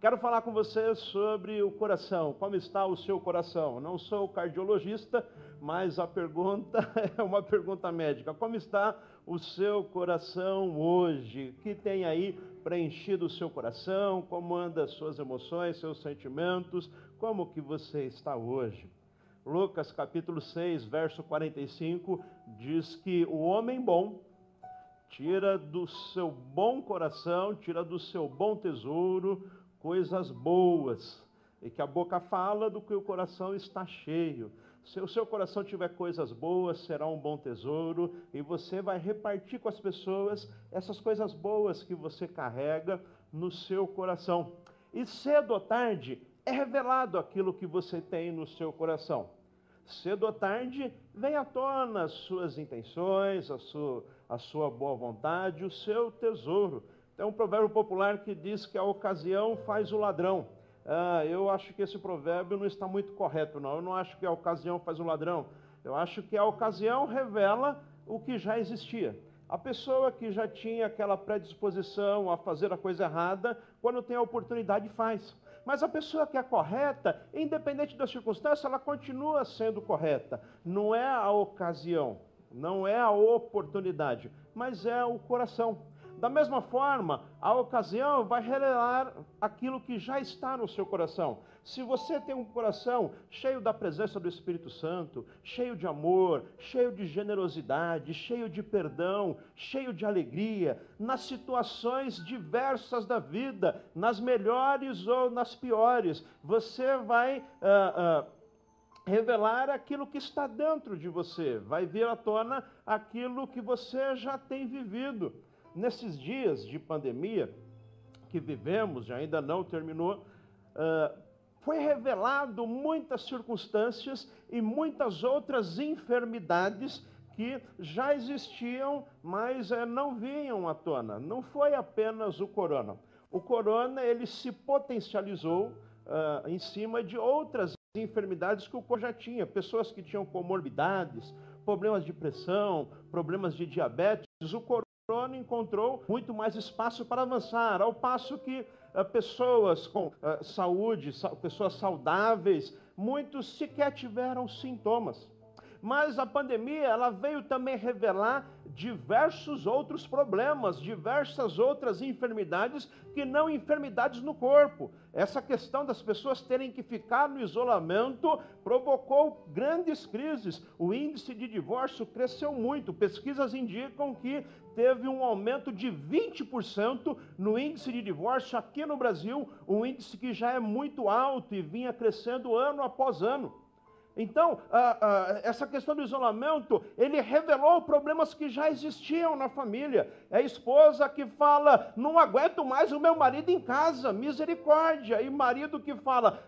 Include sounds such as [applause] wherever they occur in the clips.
Quero falar com você sobre o coração. Como está o seu coração? Não sou cardiologista, mas a pergunta [laughs] é uma pergunta médica. Como está o seu coração hoje? O que tem aí preenchido o seu coração? Como andam as suas emoções, seus sentimentos? Como que você está hoje? Lucas capítulo 6, verso 45 diz que o homem bom tira do seu bom coração, tira do seu bom tesouro coisas boas, e que a boca fala do que o coração está cheio. Se o seu coração tiver coisas boas, será um bom tesouro, e você vai repartir com as pessoas essas coisas boas que você carrega no seu coração. E cedo ou tarde é revelado aquilo que você tem no seu coração. Cedo ou tarde vem à tona as suas intenções, a sua, a sua boa vontade, o seu tesouro. Tem um provérbio popular que diz que a ocasião faz o ladrão. Ah, eu acho que esse provérbio não está muito correto, não. Eu não acho que a ocasião faz o ladrão. Eu acho que a ocasião revela o que já existia. A pessoa que já tinha aquela predisposição a fazer a coisa errada, quando tem a oportunidade, faz. Mas a pessoa que é correta, independente da circunstância, ela continua sendo correta. Não é a ocasião, não é a oportunidade, mas é o coração. Da mesma forma, a ocasião vai revelar aquilo que já está no seu coração. Se você tem um coração cheio da presença do Espírito Santo, cheio de amor, cheio de generosidade, cheio de perdão, cheio de alegria, nas situações diversas da vida, nas melhores ou nas piores, você vai. Uh, uh, revelar aquilo que está dentro de você, vai vir à tona aquilo que você já tem vivido nesses dias de pandemia que vivemos, e ainda não terminou, uh, foi revelado muitas circunstâncias e muitas outras enfermidades que já existiam, mas uh, não vinham à tona. Não foi apenas o corona. O corona ele se potencializou uh, em cima de outras enfermidades que o corpo já tinha, pessoas que tinham comorbidades, problemas de pressão, problemas de diabetes. O corona corona encontrou muito mais espaço para avançar, ao passo que uh, pessoas com uh, saúde, sa pessoas saudáveis, muitos sequer tiveram sintomas. Mas a pandemia, ela veio também revelar diversos outros problemas, diversas outras enfermidades que não enfermidades no corpo. Essa questão das pessoas terem que ficar no isolamento provocou grandes crises. O índice de divórcio cresceu muito. Pesquisas indicam que teve um aumento de 20% no índice de divórcio aqui no Brasil, um índice que já é muito alto e vinha crescendo ano após ano. Então, essa questão do isolamento, ele revelou problemas que já existiam na família. É a esposa que fala, não aguento mais o meu marido em casa, misericórdia. E marido que fala,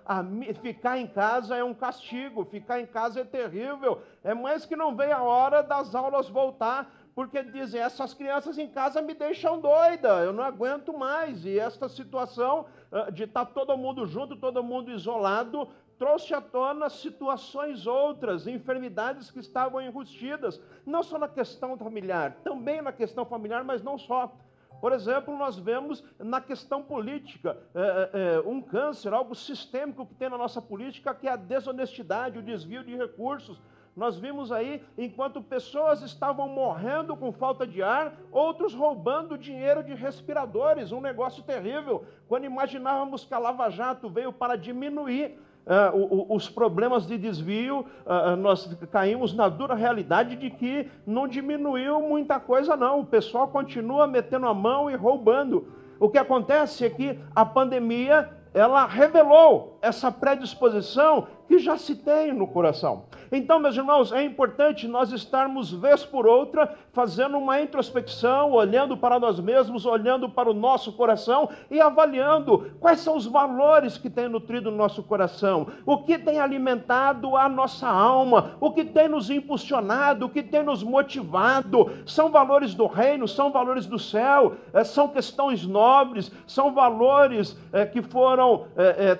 ficar em casa é um castigo, ficar em casa é terrível. É mais que não vem a hora das aulas voltar, porque dizem, essas crianças em casa me deixam doida, eu não aguento mais. E esta situação ah, de estar todo mundo junto, todo mundo isolado, trouxe à tona situações outras, enfermidades que estavam enrustidas, não só na questão familiar, também na questão familiar, mas não só. Por exemplo, nós vemos na questão política é, é, um câncer, algo sistêmico que tem na nossa política, que é a desonestidade, o desvio de recursos. Nós vimos aí, enquanto pessoas estavam morrendo com falta de ar, outros roubando dinheiro de respiradores, um negócio terrível. Quando imaginávamos que a Lava Jato veio para diminuir uh, os problemas de desvio, uh, nós caímos na dura realidade de que não diminuiu muita coisa, não. O pessoal continua metendo a mão e roubando. O que acontece é que a pandemia ela revelou essa predisposição que já se tem no coração. Então, meus irmãos, é importante nós estarmos, vez por outra, fazendo uma introspecção, olhando para nós mesmos, olhando para o nosso coração e avaliando quais são os valores que tem nutrido o nosso coração, o que tem alimentado a nossa alma, o que tem nos impulsionado, o que tem nos motivado. São valores do reino, são valores do céu, eh, são questões nobres, são valores eh, que foram eh,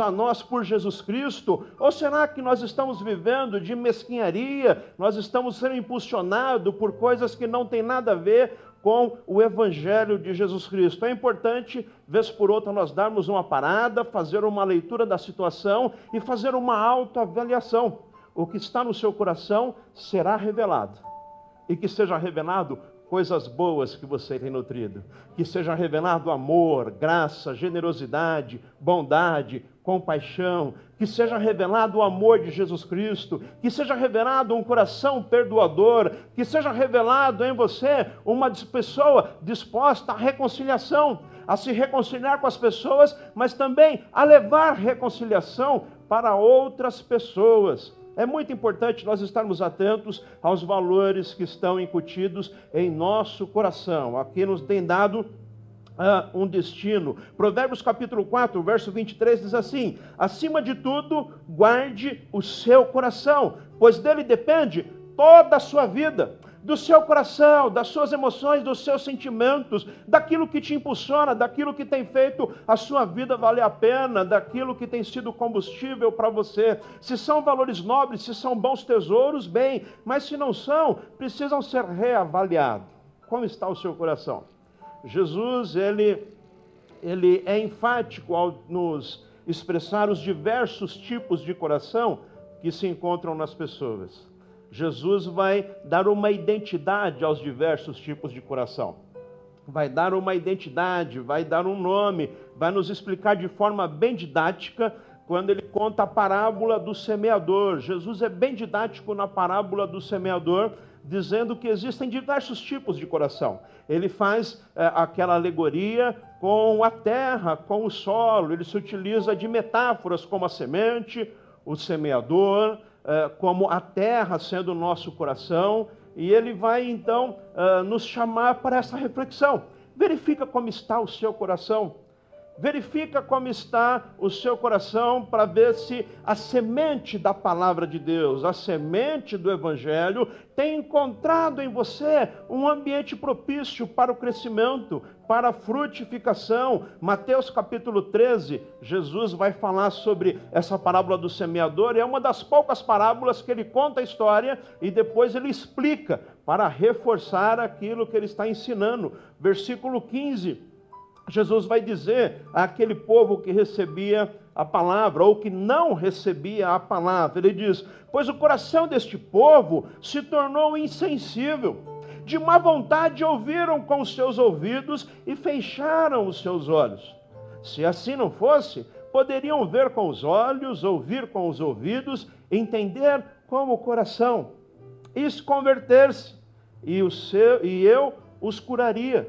a nós por Jesus Cristo. Ou será que nós estamos vivendo? de mesquinharia, nós estamos sendo impulsionados por coisas que não têm nada a ver com o Evangelho de Jesus Cristo. É importante, vez por outra, nós darmos uma parada, fazer uma leitura da situação e fazer uma autoavaliação. O que está no seu coração será revelado. E que seja revelado coisas boas que você tem nutrido. Que seja revelado amor, graça, generosidade, bondade, compaixão. Que seja revelado o amor de Jesus Cristo. Que seja revelado um coração perdoador. Que seja revelado em você uma pessoa disposta à reconciliação, a se reconciliar com as pessoas, mas também a levar reconciliação para outras pessoas. É muito importante nós estarmos atentos aos valores que estão incutidos em nosso coração. Aqui nos tem dado uh, um destino. Provérbios capítulo 4, verso 23 diz assim: Acima de tudo, guarde o seu coração, pois dele depende toda a sua vida do seu coração, das suas emoções, dos seus sentimentos, daquilo que te impulsiona, daquilo que tem feito a sua vida valer a pena, daquilo que tem sido combustível para você. Se são valores nobres, se são bons tesouros, bem, mas se não são, precisam ser reavaliados. Como está o seu coração? Jesus, ele, ele é enfático ao nos expressar os diversos tipos de coração que se encontram nas pessoas. Jesus vai dar uma identidade aos diversos tipos de coração. Vai dar uma identidade, vai dar um nome, vai nos explicar de forma bem didática quando ele conta a parábola do semeador. Jesus é bem didático na parábola do semeador, dizendo que existem diversos tipos de coração. Ele faz é, aquela alegoria com a terra, com o solo, ele se utiliza de metáforas como a semente, o semeador, como a terra sendo o nosso coração, e ele vai então eh, nos chamar para essa reflexão. Verifica como está o seu coração. Verifica como está o seu coração para ver se a semente da palavra de Deus, a semente do Evangelho, tem encontrado em você um ambiente propício para o crescimento, para a frutificação. Mateus capítulo 13, Jesus vai falar sobre essa parábola do semeador, e é uma das poucas parábolas que ele conta a história e depois ele explica para reforçar aquilo que ele está ensinando. Versículo 15 Jesus vai dizer àquele povo que recebia a palavra ou que não recebia a palavra. Ele diz: Pois o coração deste povo se tornou insensível. De má vontade ouviram com os seus ouvidos e fecharam os seus olhos. Se assim não fosse, poderiam ver com os olhos, ouvir com os ouvidos, entender com o coração, e se converter-se, e, e eu os curaria.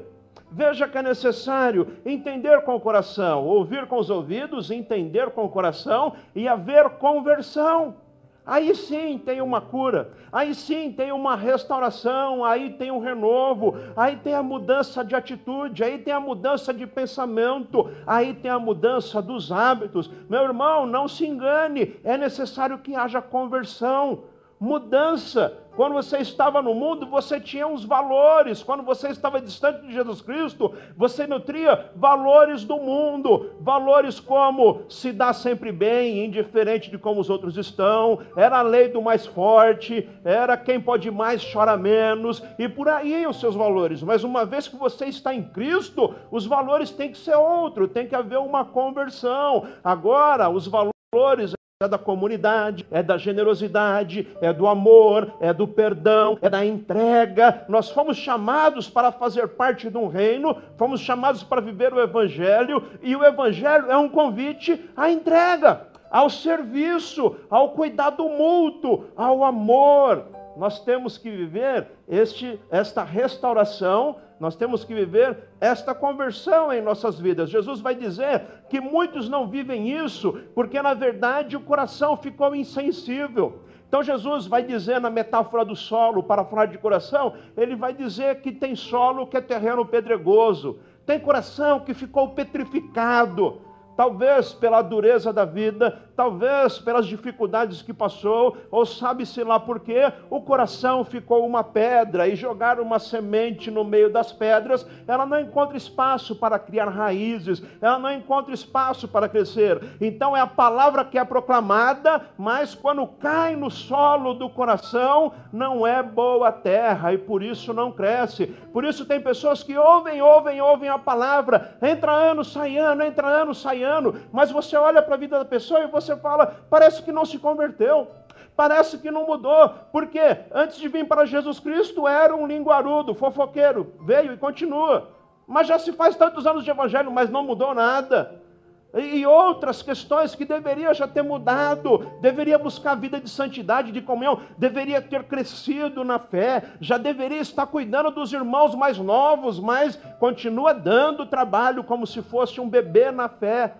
Veja que é necessário entender com o coração, ouvir com os ouvidos, entender com o coração e haver conversão. Aí sim tem uma cura, aí sim tem uma restauração, aí tem um renovo, aí tem a mudança de atitude, aí tem a mudança de pensamento, aí tem a mudança dos hábitos. Meu irmão, não se engane, é necessário que haja conversão, mudança. Quando você estava no mundo, você tinha uns valores. Quando você estava distante de Jesus Cristo, você nutria valores do mundo. Valores como se dá sempre bem, indiferente de como os outros estão. Era a lei do mais forte. Era quem pode mais chora menos. E por aí os seus valores. Mas uma vez que você está em Cristo, os valores têm que ser outro. Tem que haver uma conversão. Agora, os valores é da comunidade, é da generosidade, é do amor, é do perdão, é da entrega. Nós fomos chamados para fazer parte de um reino, fomos chamados para viver o Evangelho, e o Evangelho é um convite à entrega, ao serviço, ao cuidado mútuo, ao amor. Nós temos que viver este, esta restauração nós temos que viver esta conversão em nossas vidas. Jesus vai dizer que muitos não vivem isso porque, na verdade, o coração ficou insensível. Então, Jesus vai dizer na metáfora do solo, para falar de coração, ele vai dizer que tem solo que é terreno pedregoso, tem coração que ficou petrificado talvez pela dureza da vida, talvez pelas dificuldades que passou, ou sabe-se lá por quê, o coração ficou uma pedra e jogar uma semente no meio das pedras, ela não encontra espaço para criar raízes, ela não encontra espaço para crescer. Então é a palavra que é proclamada, mas quando cai no solo do coração, não é boa terra e por isso não cresce. Por isso tem pessoas que ouvem, ouvem, ouvem a palavra, entra ano, sai ano, entra ano, sai ano, mas você olha para a vida da pessoa e você fala, parece que não se converteu. Parece que não mudou, porque antes de vir para Jesus Cristo era um linguarudo, fofoqueiro, veio e continua. Mas já se faz tantos anos de evangelho, mas não mudou nada e outras questões que deveria já ter mudado, deveria buscar vida de santidade, de comunhão, deveria ter crescido na fé, já deveria estar cuidando dos irmãos mais novos, mas continua dando trabalho como se fosse um bebê na fé.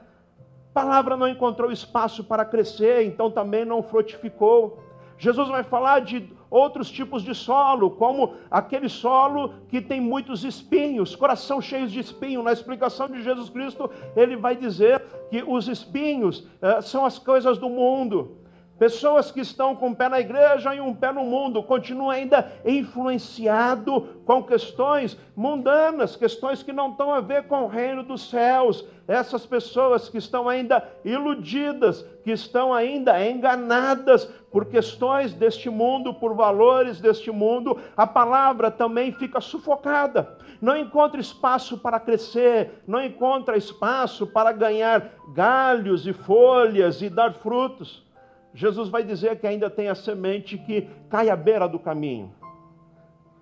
Palavra não encontrou espaço para crescer, então também não frutificou. Jesus vai falar de outros tipos de solo, como aquele solo que tem muitos espinhos, coração cheio de espinho. Na explicação de Jesus Cristo, ele vai dizer que os espinhos eh, são as coisas do mundo. Pessoas que estão com um pé na igreja e um pé no mundo, continuam ainda influenciado com questões mundanas, questões que não estão a ver com o reino dos céus. Essas pessoas que estão ainda iludidas, que estão ainda enganadas por questões deste mundo, por valores deste mundo, a palavra também fica sufocada. Não encontra espaço para crescer, não encontra espaço para ganhar galhos e folhas e dar frutos. Jesus vai dizer que ainda tem a semente que cai à beira do caminho.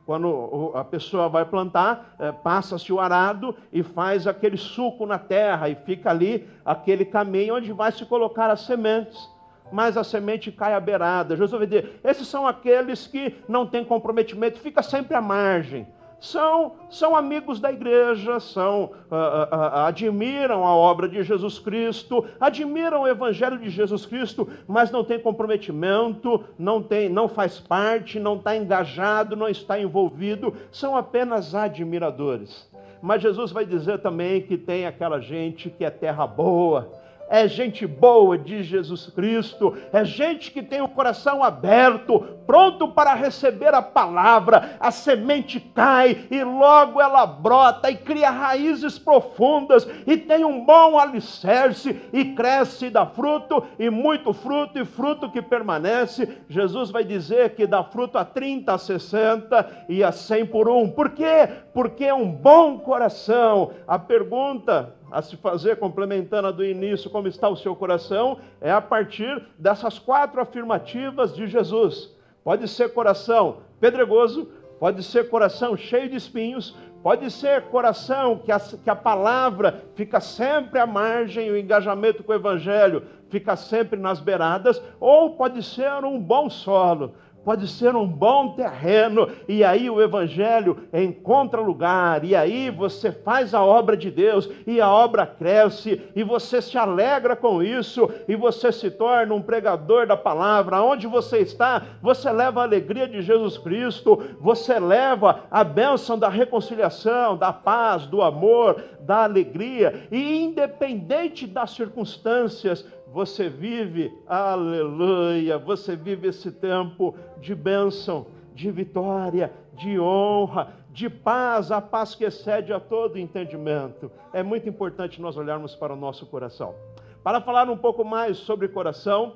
Quando a pessoa vai plantar, é, passa-se o arado e faz aquele suco na terra e fica ali aquele caminho onde vai se colocar as sementes. Mas a semente cai à beirada. Jesus vai dizer: esses são aqueles que não têm comprometimento, fica sempre à margem são, são amigos da igreja, são uh, uh, uh, admiram a obra de Jesus Cristo, admiram o evangelho de Jesus Cristo, mas não tem comprometimento, não tem, não faz parte, não está engajado, não está envolvido, são apenas admiradores. Mas Jesus vai dizer também que tem aquela gente que é terra boa, é gente boa de Jesus Cristo, é gente que tem o coração aberto, pronto para receber a palavra, a semente cai e logo ela brota e cria raízes profundas e tem um bom alicerce e cresce e dá fruto e muito fruto e fruto que permanece. Jesus vai dizer que dá fruto a 30, a 60 e a 100 por um. Por quê? Porque é um bom coração. A pergunta a se fazer, complementando a do início, como está o seu coração, é a partir dessas quatro afirmativas de Jesus. Pode ser coração pedregoso, pode ser coração cheio de espinhos, pode ser coração que a, que a palavra fica sempre à margem, o engajamento com o evangelho fica sempre nas beiradas, ou pode ser um bom solo pode ser um bom terreno, e aí o Evangelho encontra lugar, e aí você faz a obra de Deus, e a obra cresce, e você se alegra com isso, e você se torna um pregador da palavra. Onde você está, você leva a alegria de Jesus Cristo, você leva a bênção da reconciliação, da paz, do amor, da alegria, e independente das circunstâncias, você vive, aleluia, você vive esse tempo de bênção, de vitória, de honra, de paz, a paz que excede a todo entendimento. É muito importante nós olharmos para o nosso coração. Para falar um pouco mais sobre coração,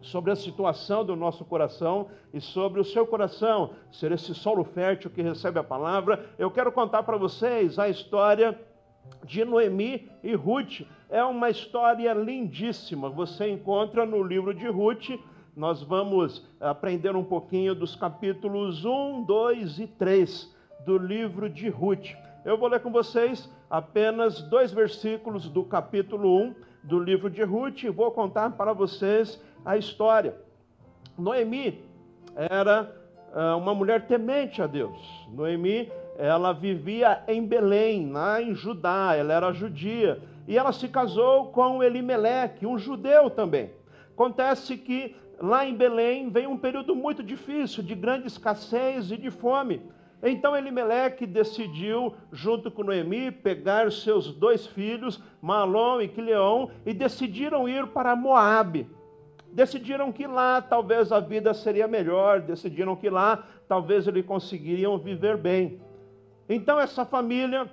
sobre a situação do nosso coração e sobre o seu coração ser esse solo fértil que recebe a palavra, eu quero contar para vocês a história de Noemi e Ruth. É uma história lindíssima. Você encontra no livro de Ruth. Nós vamos aprender um pouquinho dos capítulos 1, 2 e 3 do livro de Ruth. Eu vou ler com vocês apenas dois versículos do capítulo 1 do livro de Ruth e vou contar para vocês a história. Noemi era uh, uma mulher temente a Deus. Noemi ela vivia em Belém, lá em Judá, ela era judia, e ela se casou com Elimeleque, um judeu também. Acontece que lá em Belém vem um período muito difícil, de grande escassez e de fome. Então Elimeleque decidiu, junto com Noemi, pegar seus dois filhos, Malom e Quileão, e decidiram ir para Moabe. Decidiram que lá talvez a vida seria melhor, decidiram que lá talvez eles conseguiriam viver bem. Então essa família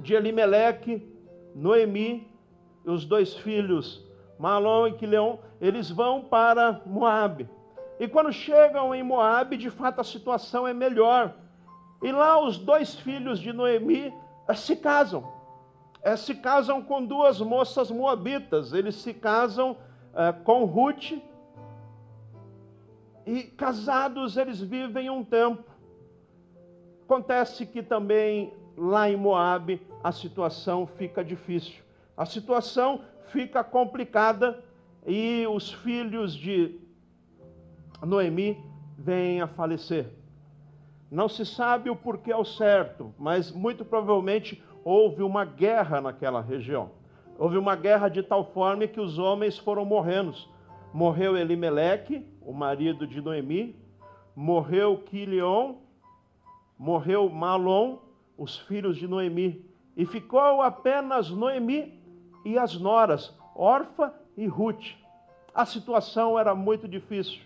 de Elimeleque, Noemi, e os dois filhos, Malom e Quileão, eles vão para Moabe. E quando chegam em Moabe, de fato a situação é melhor. E lá os dois filhos de Noemi eh, se casam. É, se casam com duas moças moabitas. Eles se casam é, com Ruth. E casados eles vivem um tempo. Acontece que também lá em Moabe a situação fica difícil. A situação fica complicada e os filhos de Noemi vêm a falecer. Não se sabe o porquê ao certo, mas muito provavelmente houve uma guerra naquela região. Houve uma guerra de tal forma que os homens foram morrendo. Morreu Elimeleque, o marido de Noemi, morreu Quilion, morreu Malom, os filhos de Noemi, e ficou apenas Noemi e as noras, Orfa e Ruth. A situação era muito difícil.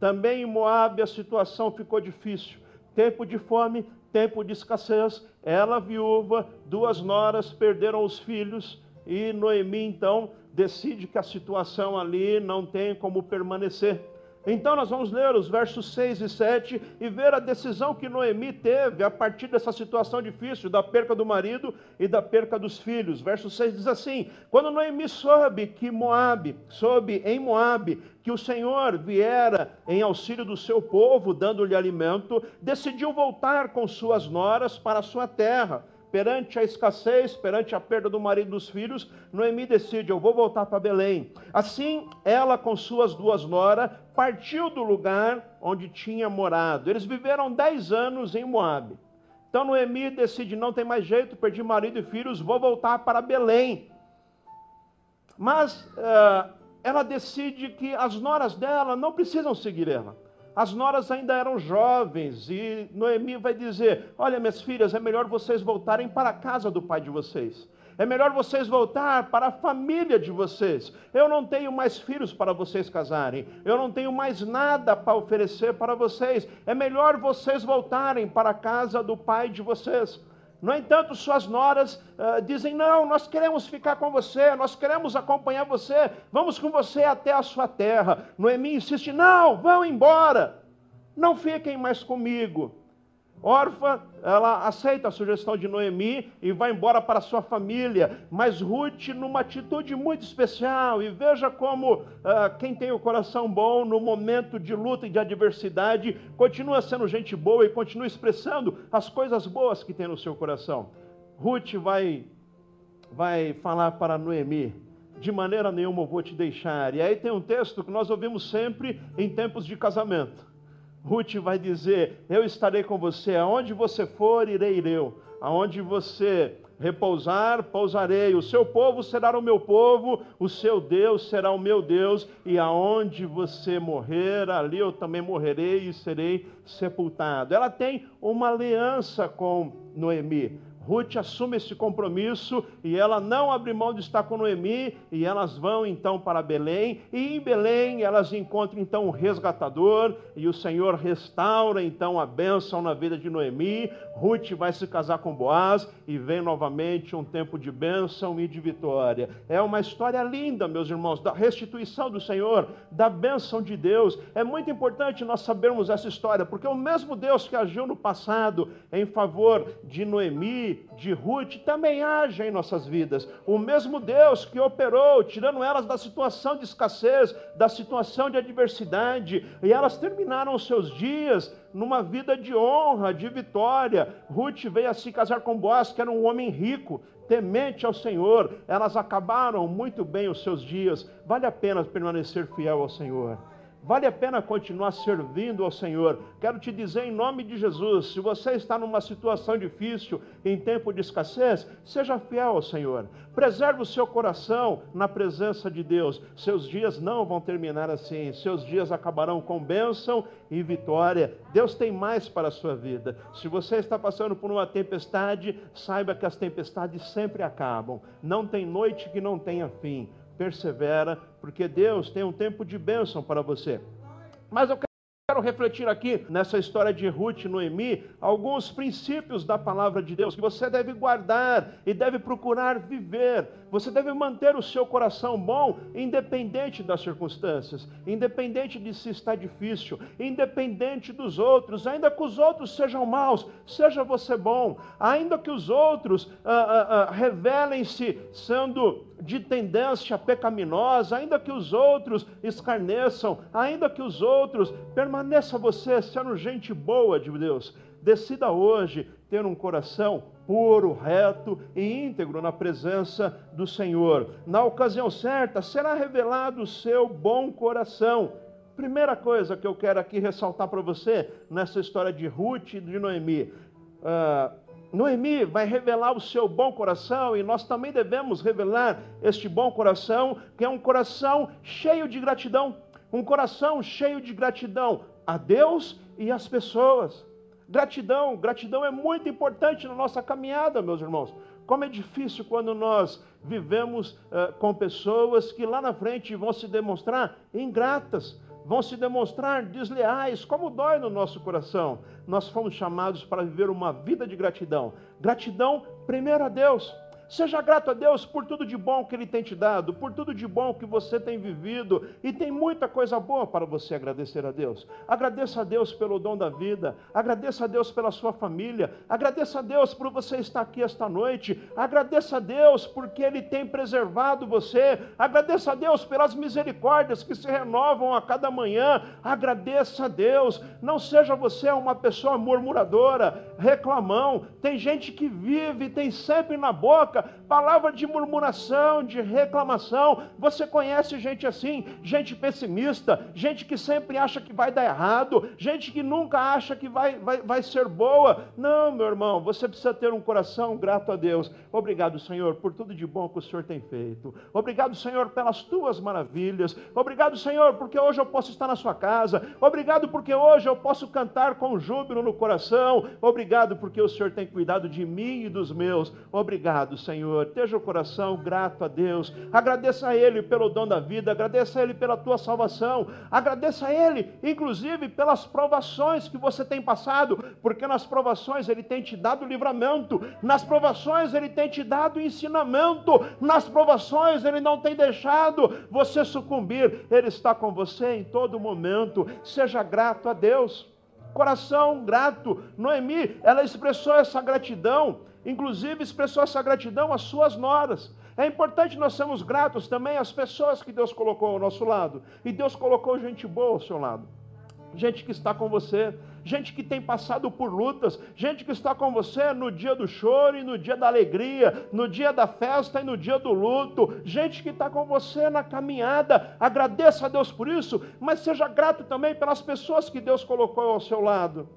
Também em Moabe a situação ficou difícil tempo de fome, tempo de escassez. Ela, viúva, duas noras perderam os filhos e Noemi então decide que a situação ali não tem como permanecer. Então nós vamos ler os versos 6 e 7 e ver a decisão que Noemi teve a partir dessa situação difícil, da perca do marido e da perca dos filhos. Verso 6 diz assim: Quando Noemi soube que Moabe, soube em Moabe, que o Senhor viera em auxílio do seu povo, dando-lhe alimento, decidiu voltar com suas noras para a sua terra perante a escassez, perante a perda do marido e dos filhos, Noemi decide: eu vou voltar para Belém. Assim, ela com suas duas noras partiu do lugar onde tinha morado. Eles viveram dez anos em Moabe. Então Noemi decide: não tem mais jeito, perdi marido e filhos, vou voltar para Belém. Mas uh, ela decide que as noras dela não precisam seguir ela. As noras ainda eram jovens e Noemi vai dizer: Olha, minhas filhas, é melhor vocês voltarem para a casa do pai de vocês. É melhor vocês voltar para a família de vocês. Eu não tenho mais filhos para vocês casarem. Eu não tenho mais nada para oferecer para vocês. É melhor vocês voltarem para a casa do pai de vocês. No entanto, suas noras uh, dizem: Não, nós queremos ficar com você, nós queremos acompanhar você, vamos com você até a sua terra. Noemi insiste: Não, vão embora, não fiquem mais comigo. Orfa, ela aceita a sugestão de Noemi e vai embora para sua família, mas Ruth, numa atitude muito especial, e veja como uh, quem tem o coração bom no momento de luta e de adversidade, continua sendo gente boa e continua expressando as coisas boas que tem no seu coração. Ruth vai, vai falar para Noemi: de maneira nenhuma eu vou te deixar. E aí tem um texto que nós ouvimos sempre em tempos de casamento. Ruth vai dizer: Eu estarei com você, aonde você for, irei eu, aonde você repousar, pousarei, o seu povo será o meu povo, o seu Deus será o meu Deus, e aonde você morrer, ali eu também morrerei e serei sepultado. Ela tem uma aliança com Noemi. Ruth assume esse compromisso e ela não abre mão de estar com Noemi e elas vão então para Belém e em Belém elas encontram então o resgatador e o Senhor restaura então a bênção na vida de Noemi. Ruth vai se casar com Boaz e vem novamente um tempo de bênção e de vitória. É uma história linda, meus irmãos, da restituição do Senhor, da bênção de Deus. É muito importante nós sabermos essa história, porque o mesmo Deus que agiu no passado em favor de Noemi, de Ruth também age em nossas vidas. O mesmo Deus que operou, tirando elas da situação de escassez, da situação de adversidade, e elas terminaram os seus dias numa vida de honra, de vitória. Ruth veio a se casar com Boaz, que era um homem rico, temente ao Senhor. Elas acabaram muito bem os seus dias. Vale a pena permanecer fiel ao Senhor. Vale a pena continuar servindo ao Senhor. Quero te dizer em nome de Jesus: se você está numa situação difícil, em tempo de escassez, seja fiel ao Senhor. Preserve o seu coração na presença de Deus. Seus dias não vão terminar assim. Seus dias acabarão com bênção e vitória. Deus tem mais para a sua vida. Se você está passando por uma tempestade, saiba que as tempestades sempre acabam. Não tem noite que não tenha fim persevera, porque Deus tem um tempo de bênção para você. Mas eu quero refletir aqui nessa história de Ruth e Noemi alguns princípios da palavra de Deus que você deve guardar e deve procurar viver. Você deve manter o seu coração bom, independente das circunstâncias, independente de se está difícil, independente dos outros, ainda que os outros sejam maus, seja você bom, ainda que os outros ah, ah, ah, revelem-se sendo de tendência pecaminosa, ainda que os outros escarneçam, ainda que os outros, permaneça você sendo gente boa de Deus. Decida hoje ter um coração puro, reto e íntegro na presença do Senhor. Na ocasião certa será revelado o seu bom coração. Primeira coisa que eu quero aqui ressaltar para você nessa história de Ruth e de Noemi. Uh, Noemi vai revelar o seu bom coração e nós também devemos revelar este bom coração, que é um coração cheio de gratidão, um coração cheio de gratidão a Deus e às pessoas. Gratidão, gratidão é muito importante na nossa caminhada, meus irmãos. Como é difícil quando nós vivemos uh, com pessoas que lá na frente vão se demonstrar ingratas, vão se demonstrar desleais, como dói no nosso coração. Nós fomos chamados para viver uma vida de gratidão. Gratidão, primeiro a Deus Seja grato a Deus por tudo de bom que Ele tem te dado, por tudo de bom que você tem vivido, e tem muita coisa boa para você agradecer a Deus. Agradeça a Deus pelo dom da vida, agradeça a Deus pela sua família, agradeça a Deus por você estar aqui esta noite, agradeça a Deus porque Ele tem preservado você, agradeça a Deus pelas misericórdias que se renovam a cada manhã, agradeça a Deus. Não seja você uma pessoa murmuradora, reclamão. Tem gente que vive, tem sempre na boca palavra de murmuração, de reclamação. Você conhece gente assim, gente pessimista, gente que sempre acha que vai dar errado, gente que nunca acha que vai, vai, vai ser boa. Não, meu irmão, você precisa ter um coração grato a Deus. Obrigado, Senhor, por tudo de bom que o Senhor tem feito. Obrigado, Senhor, pelas tuas maravilhas. Obrigado, Senhor, porque hoje eu posso estar na sua casa. Obrigado, porque hoje eu posso cantar com júbilo no coração. Obrigado, porque o Senhor tem cuidado de mim e dos meus. Obrigado, Senhor. Esteja o coração grato a Deus. Agradeça a Ele pelo dom da vida, agradeça a Ele pela tua salvação, agradeça a Ele, inclusive, pelas provações que você tem passado, porque nas provações Ele tem te dado livramento, nas provações Ele tem te dado ensinamento, nas provações Ele não tem deixado você sucumbir, Ele está com você em todo momento. Seja grato a Deus coração grato. Noemi, ela expressou essa gratidão inclusive expressou essa gratidão às suas noras. É importante nós sermos gratos também às pessoas que Deus colocou ao nosso lado. E Deus colocou gente boa ao seu lado. Gente que está com você, gente que tem passado por lutas, gente que está com você no dia do choro e no dia da alegria, no dia da festa e no dia do luto, gente que está com você na caminhada. Agradeça a Deus por isso, mas seja grato também pelas pessoas que Deus colocou ao seu lado.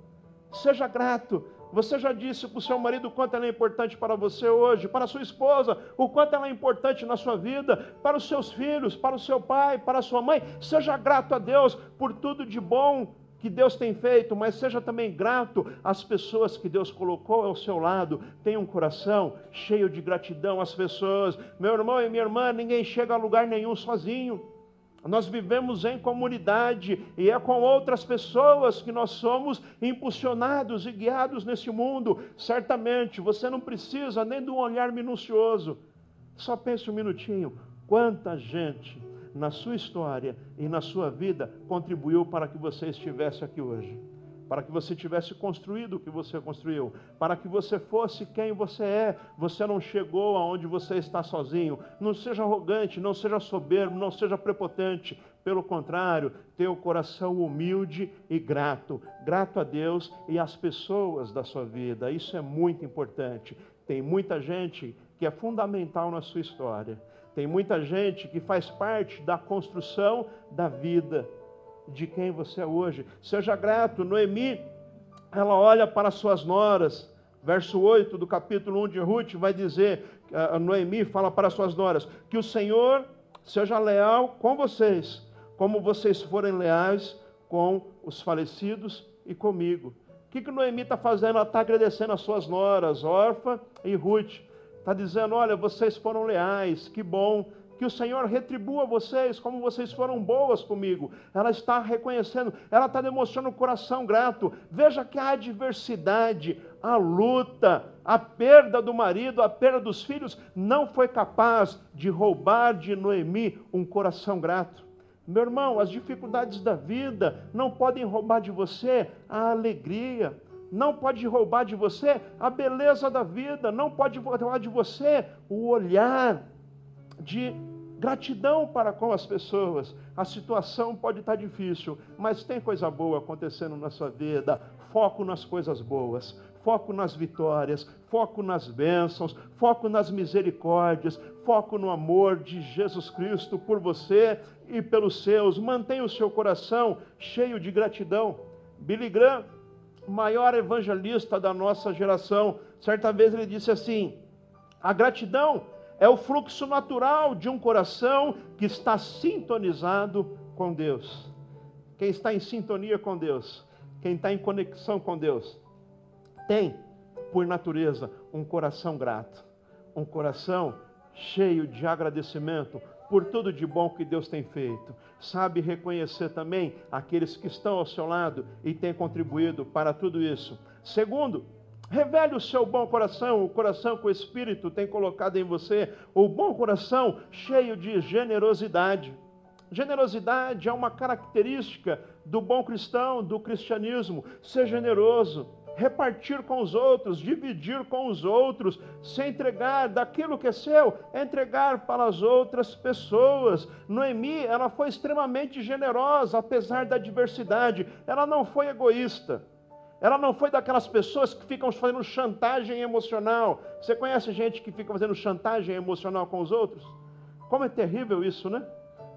Seja grato você já disse para o seu marido o quanto ela é importante para você hoje, para a sua esposa, o quanto ela é importante na sua vida, para os seus filhos, para o seu pai, para a sua mãe. Seja grato a Deus por tudo de bom que Deus tem feito, mas seja também grato às pessoas que Deus colocou ao seu lado. Tenha um coração cheio de gratidão às pessoas. Meu irmão e minha irmã, ninguém chega a lugar nenhum sozinho. Nós vivemos em comunidade e é com outras pessoas que nós somos impulsionados e guiados nesse mundo. Certamente você não precisa nem de um olhar minucioso. Só pense um minutinho: quanta gente na sua história e na sua vida contribuiu para que você estivesse aqui hoje para que você tivesse construído o que você construiu, para que você fosse quem você é. Você não chegou aonde você está sozinho. Não seja arrogante, não seja soberbo, não seja prepotente. Pelo contrário, tenha o coração humilde e grato. Grato a Deus e às pessoas da sua vida. Isso é muito importante. Tem muita gente que é fundamental na sua história. Tem muita gente que faz parte da construção da vida de quem você é hoje. Seja grato. Noemi, ela olha para suas noras. Verso 8 do capítulo 1 de Ruth vai dizer: a Noemi fala para suas noras, que o Senhor seja leal com vocês, como vocês forem leais com os falecidos e comigo. O que, que Noemi está fazendo? Ela está agradecendo as suas noras, Orfa e Ruth. Está dizendo: olha, vocês foram leais, que bom. Que o Senhor retribua vocês como vocês foram boas comigo. Ela está reconhecendo, ela está demonstrando o coração grato. Veja que a adversidade, a luta, a perda do marido, a perda dos filhos, não foi capaz de roubar de Noemi um coração grato. Meu irmão, as dificuldades da vida não podem roubar de você a alegria, não pode roubar de você a beleza da vida, não pode roubar de você o olhar de gratidão para com as pessoas. A situação pode estar difícil, mas tem coisa boa acontecendo na sua vida. Foco nas coisas boas foco nas vitórias, foco nas bênçãos, foco nas misericórdias, foco no amor de Jesus Cristo por você e pelos seus. Mantenha o seu coração cheio de gratidão. Billy Graham, maior evangelista da nossa geração, certa vez ele disse assim: a gratidão é o fluxo natural de um coração que está sintonizado com Deus. Quem está em sintonia com Deus, quem está em conexão com Deus, tem, por natureza, um coração grato, um coração cheio de agradecimento por tudo de bom que Deus tem feito. Sabe reconhecer também aqueles que estão ao seu lado e têm contribuído para tudo isso. Segundo, Revele o seu bom coração, o coração que o Espírito tem colocado em você, o bom coração cheio de generosidade. Generosidade é uma característica do bom cristão, do cristianismo. Ser generoso, repartir com os outros, dividir com os outros, se entregar daquilo que é seu, entregar para as outras pessoas. Noemi, ela foi extremamente generosa, apesar da adversidade, ela não foi egoísta. Ela não foi daquelas pessoas que ficam fazendo chantagem emocional. Você conhece gente que fica fazendo chantagem emocional com os outros? Como é terrível isso, né?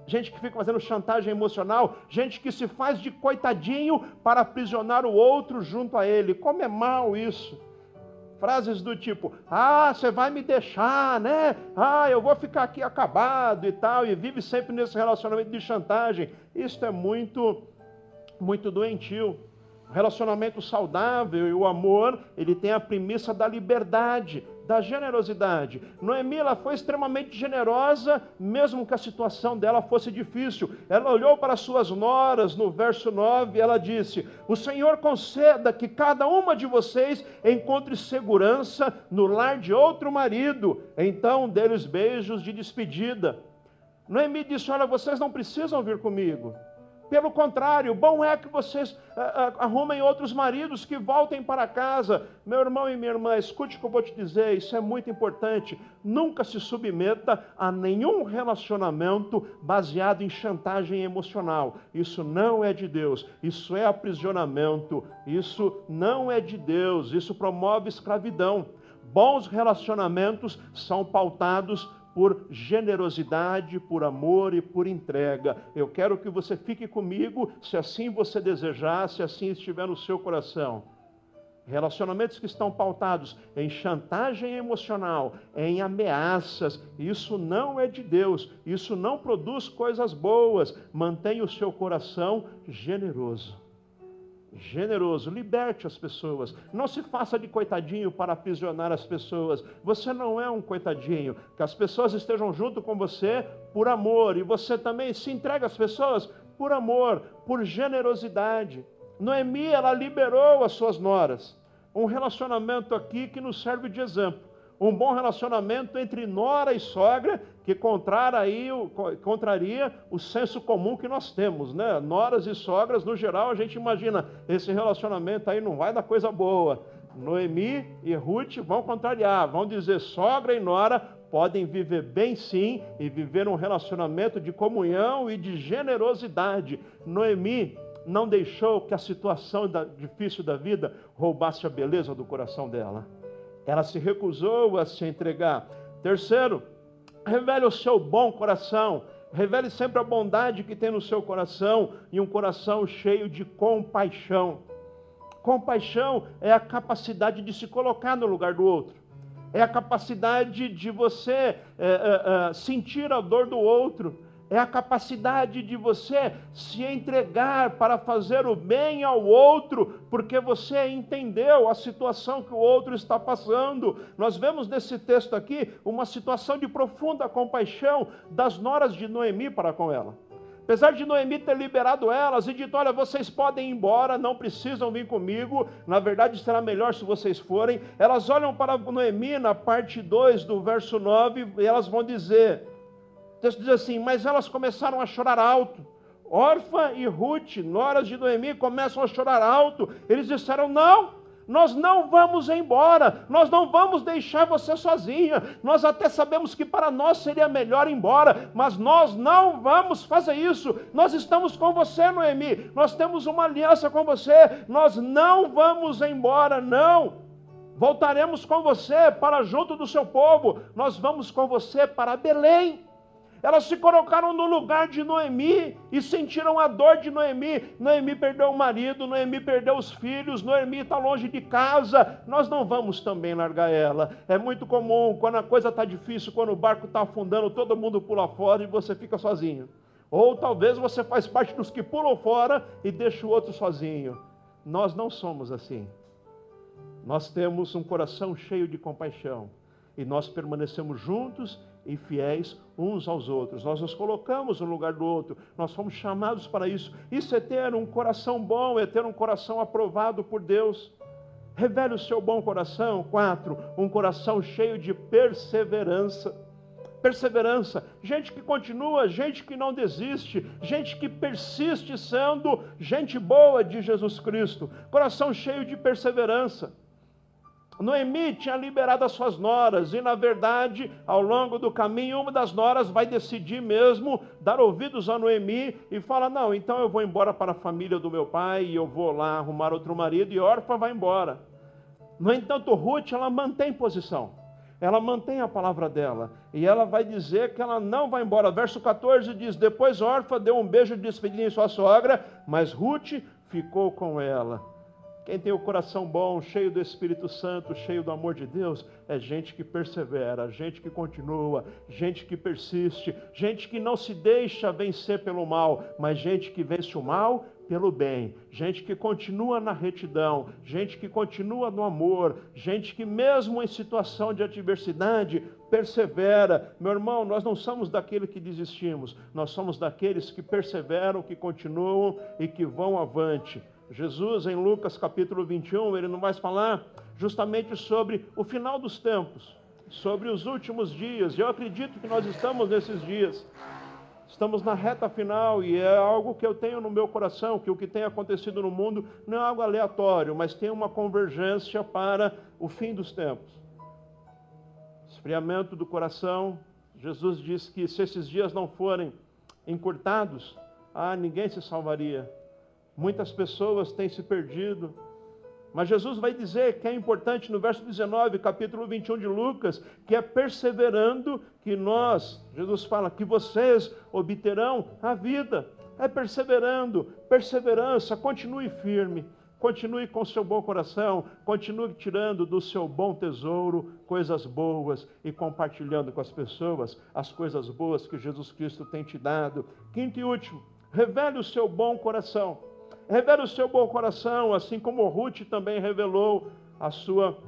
Gente que fica fazendo chantagem emocional, gente que se faz de coitadinho para aprisionar o outro junto a ele. Como é mal isso? Frases do tipo: Ah, você vai me deixar, né? Ah, eu vou ficar aqui acabado e tal, e vive sempre nesse relacionamento de chantagem. Isso é muito, muito doentio. Relacionamento saudável e o amor, ele tem a premissa da liberdade, da generosidade. Noemi ela foi extremamente generosa, mesmo que a situação dela fosse difícil. Ela olhou para suas noras no verso 9 e ela disse: O Senhor conceda que cada uma de vocês encontre segurança no lar de outro marido. Então dê-lhes beijos de despedida. Noemi disse: Olha, vocês não precisam vir comigo. Pelo contrário, bom é que vocês ah, ah, arrumem outros maridos que voltem para casa. Meu irmão e minha irmã, escute o que eu vou te dizer, isso é muito importante. Nunca se submeta a nenhum relacionamento baseado em chantagem emocional. Isso não é de Deus, isso é aprisionamento, isso não é de Deus, isso promove escravidão. Bons relacionamentos são pautados por generosidade, por amor e por entrega. Eu quero que você fique comigo, se assim você desejar, se assim estiver no seu coração. Relacionamentos que estão pautados em chantagem emocional, em ameaças, isso não é de Deus, isso não produz coisas boas. Mantenha o seu coração generoso generoso, liberte as pessoas. Não se faça de coitadinho para aprisionar as pessoas. Você não é um coitadinho. Que as pessoas estejam junto com você por amor e você também se entrega às pessoas por amor, por generosidade. Noemi, ela liberou as suas noras. Um relacionamento aqui que nos serve de exemplo um bom relacionamento entre nora e sogra, que contraria, o senso comum que nós temos, né? Noras e sogras, no geral, a gente imagina, esse relacionamento aí não vai dar coisa boa. Noemi e Ruth vão contrariar, vão dizer sogra e nora podem viver bem sim e viver um relacionamento de comunhão e de generosidade. Noemi não deixou que a situação difícil da vida roubasse a beleza do coração dela. Ela se recusou a se entregar. Terceiro, revele o seu bom coração Revele sempre a bondade que tem no seu coração e um coração cheio de compaixão. Compaixão é a capacidade de se colocar no lugar do outro, é a capacidade de você é, é, é, sentir a dor do outro, é a capacidade de você se entregar para fazer o bem ao outro, porque você entendeu a situação que o outro está passando. Nós vemos nesse texto aqui uma situação de profunda compaixão das noras de Noemi para com ela. Apesar de Noemi ter liberado elas e dito: Olha, vocês podem ir embora, não precisam vir comigo, na verdade será melhor se vocês forem. Elas olham para Noemi na parte 2 do verso 9 e elas vão dizer: texto diz assim: Mas elas começaram a chorar alto. Orfa e Ruth, noras de Noemi, começam a chorar alto. Eles disseram: Não, nós não vamos embora, nós não vamos deixar você sozinha. Nós até sabemos que para nós seria melhor ir embora, mas nós não vamos fazer isso. Nós estamos com você, Noemi, nós temos uma aliança com você, nós não vamos embora, não. Voltaremos com você para junto do seu povo, nós vamos com você para Belém. Elas se colocaram no lugar de Noemi e sentiram a dor de Noemi. Noemi perdeu o marido, Noemi perdeu os filhos, Noemi está longe de casa. Nós não vamos também largar ela. É muito comum, quando a coisa está difícil, quando o barco está afundando, todo mundo pula fora e você fica sozinho. Ou talvez você faz parte dos que pulam fora e deixa o outro sozinho. Nós não somos assim. Nós temos um coração cheio de compaixão e nós permanecemos juntos e fiéis uns aos outros. Nós nos colocamos no lugar do outro, nós fomos chamados para isso. Isso é ter um coração bom, é ter um coração aprovado por Deus. Revele o seu bom coração. Quatro, um coração cheio de perseverança. Perseverança, gente que continua, gente que não desiste, gente que persiste sendo gente boa de Jesus Cristo, coração cheio de perseverança. Noemi tinha liberado as suas noras, e na verdade, ao longo do caminho, uma das noras vai decidir mesmo dar ouvidos a Noemi e fala: Não, então eu vou embora para a família do meu pai e eu vou lá arrumar outro marido, e Orfa vai embora. No entanto, Ruth, ela mantém posição, ela mantém a palavra dela, e ela vai dizer que ela não vai embora. Verso 14 diz: Depois Orfa deu um beijo de despedida em sua sogra, mas Ruth ficou com ela. Quem tem o coração bom, cheio do Espírito Santo, cheio do amor de Deus, é gente que persevera, gente que continua, gente que persiste, gente que não se deixa vencer pelo mal, mas gente que vence o mal pelo bem, gente que continua na retidão, gente que continua no amor, gente que, mesmo em situação de adversidade, persevera. Meu irmão, nós não somos daqueles que desistimos, nós somos daqueles que perseveram, que continuam e que vão avante. Jesus, em Lucas capítulo 21, ele não vai falar justamente sobre o final dos tempos, sobre os últimos dias. Eu acredito que nós estamos nesses dias. Estamos na reta final e é algo que eu tenho no meu coração, que o que tem acontecido no mundo não é algo aleatório, mas tem uma convergência para o fim dos tempos. Esfriamento do coração. Jesus diz que se esses dias não forem encurtados, ah, ninguém se salvaria. Muitas pessoas têm se perdido. Mas Jesus vai dizer que é importante no verso 19, capítulo 21 de Lucas, que é perseverando que nós, Jesus fala, que vocês obterão a vida. É perseverando, perseverança, continue firme, continue com seu bom coração, continue tirando do seu bom tesouro coisas boas e compartilhando com as pessoas as coisas boas que Jesus Cristo tem te dado. Quinto e último, revele o seu bom coração Revela o seu bom coração, assim como Ruth também revelou a sua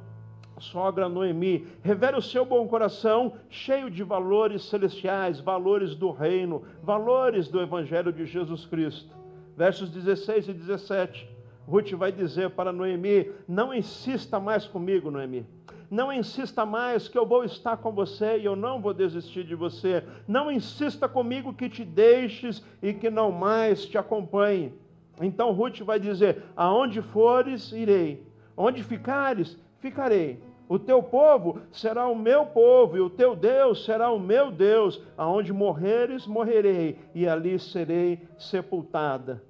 sogra Noemi. Revela o seu bom coração, cheio de valores celestiais, valores do reino, valores do Evangelho de Jesus Cristo. Versos 16 e 17. Ruth vai dizer para Noemi: Não insista mais comigo, Noemi. Não insista mais que eu vou estar com você e eu não vou desistir de você. Não insista comigo que te deixes e que não mais te acompanhe. Então Ruth vai dizer: Aonde fores, irei. Onde ficares, ficarei. O teu povo será o meu povo, e o teu Deus será o meu Deus. Aonde morreres, morrerei, e ali serei sepultada.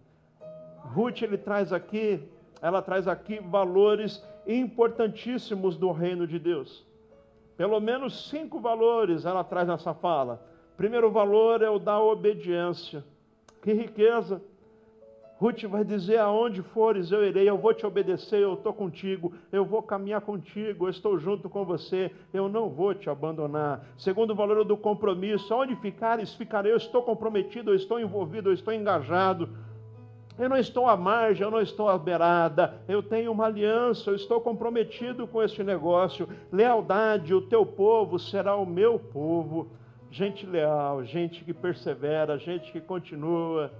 Ruth ele traz aqui, ela traz aqui valores importantíssimos do reino de Deus. Pelo menos cinco valores ela traz nessa fala. Primeiro valor é o da obediência. Que riqueza! Ruth vai dizer: aonde fores eu irei, eu vou te obedecer, eu estou contigo, eu vou caminhar contigo, eu estou junto com você, eu não vou te abandonar. Segundo o valor do compromisso, aonde ficares, ficarei, eu estou comprometido, eu estou envolvido, eu estou engajado. Eu não estou à margem, eu não estou à beirada, eu tenho uma aliança, eu estou comprometido com este negócio. Lealdade, o teu povo será o meu povo. Gente leal, gente que persevera, gente que continua.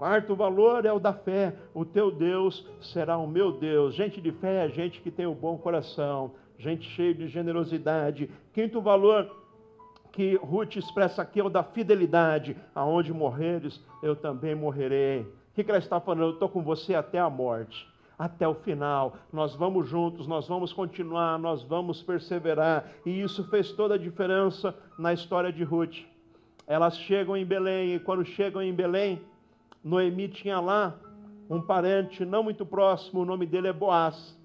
Quarto valor é o da fé. O teu Deus será o meu Deus. Gente de fé é gente que tem o um bom coração, gente cheia de generosidade. Quinto valor que Ruth expressa aqui é o da fidelidade. Aonde morreres, eu também morrerei. O que ela está falando? Eu estou com você até a morte, até o final. Nós vamos juntos, nós vamos continuar, nós vamos perseverar. E isso fez toda a diferença na história de Ruth. Elas chegam em Belém, e quando chegam em Belém, Noemi tinha lá um parente não muito próximo, o nome dele é Boaz.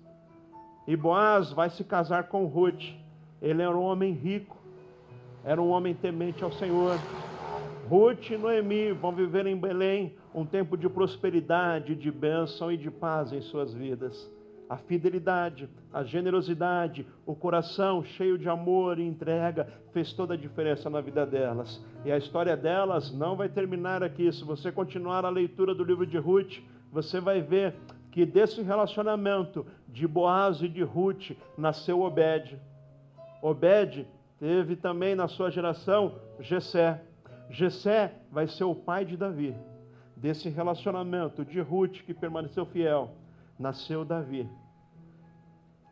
E Boaz vai se casar com Ruth. Ele era um homem rico, era um homem temente ao Senhor. Ruth e Noemi vão viver em Belém um tempo de prosperidade, de bênção e de paz em suas vidas. A fidelidade, a generosidade, o coração cheio de amor e entrega fez toda a diferença na vida delas. E a história delas não vai terminar aqui. Se você continuar a leitura do livro de Ruth, você vai ver que desse relacionamento de Boaz e de Ruth nasceu Obed. Obed Teve também na sua geração Jessé. Jessé vai ser o pai de Davi. Desse relacionamento de Ruth que permaneceu fiel, nasceu Davi.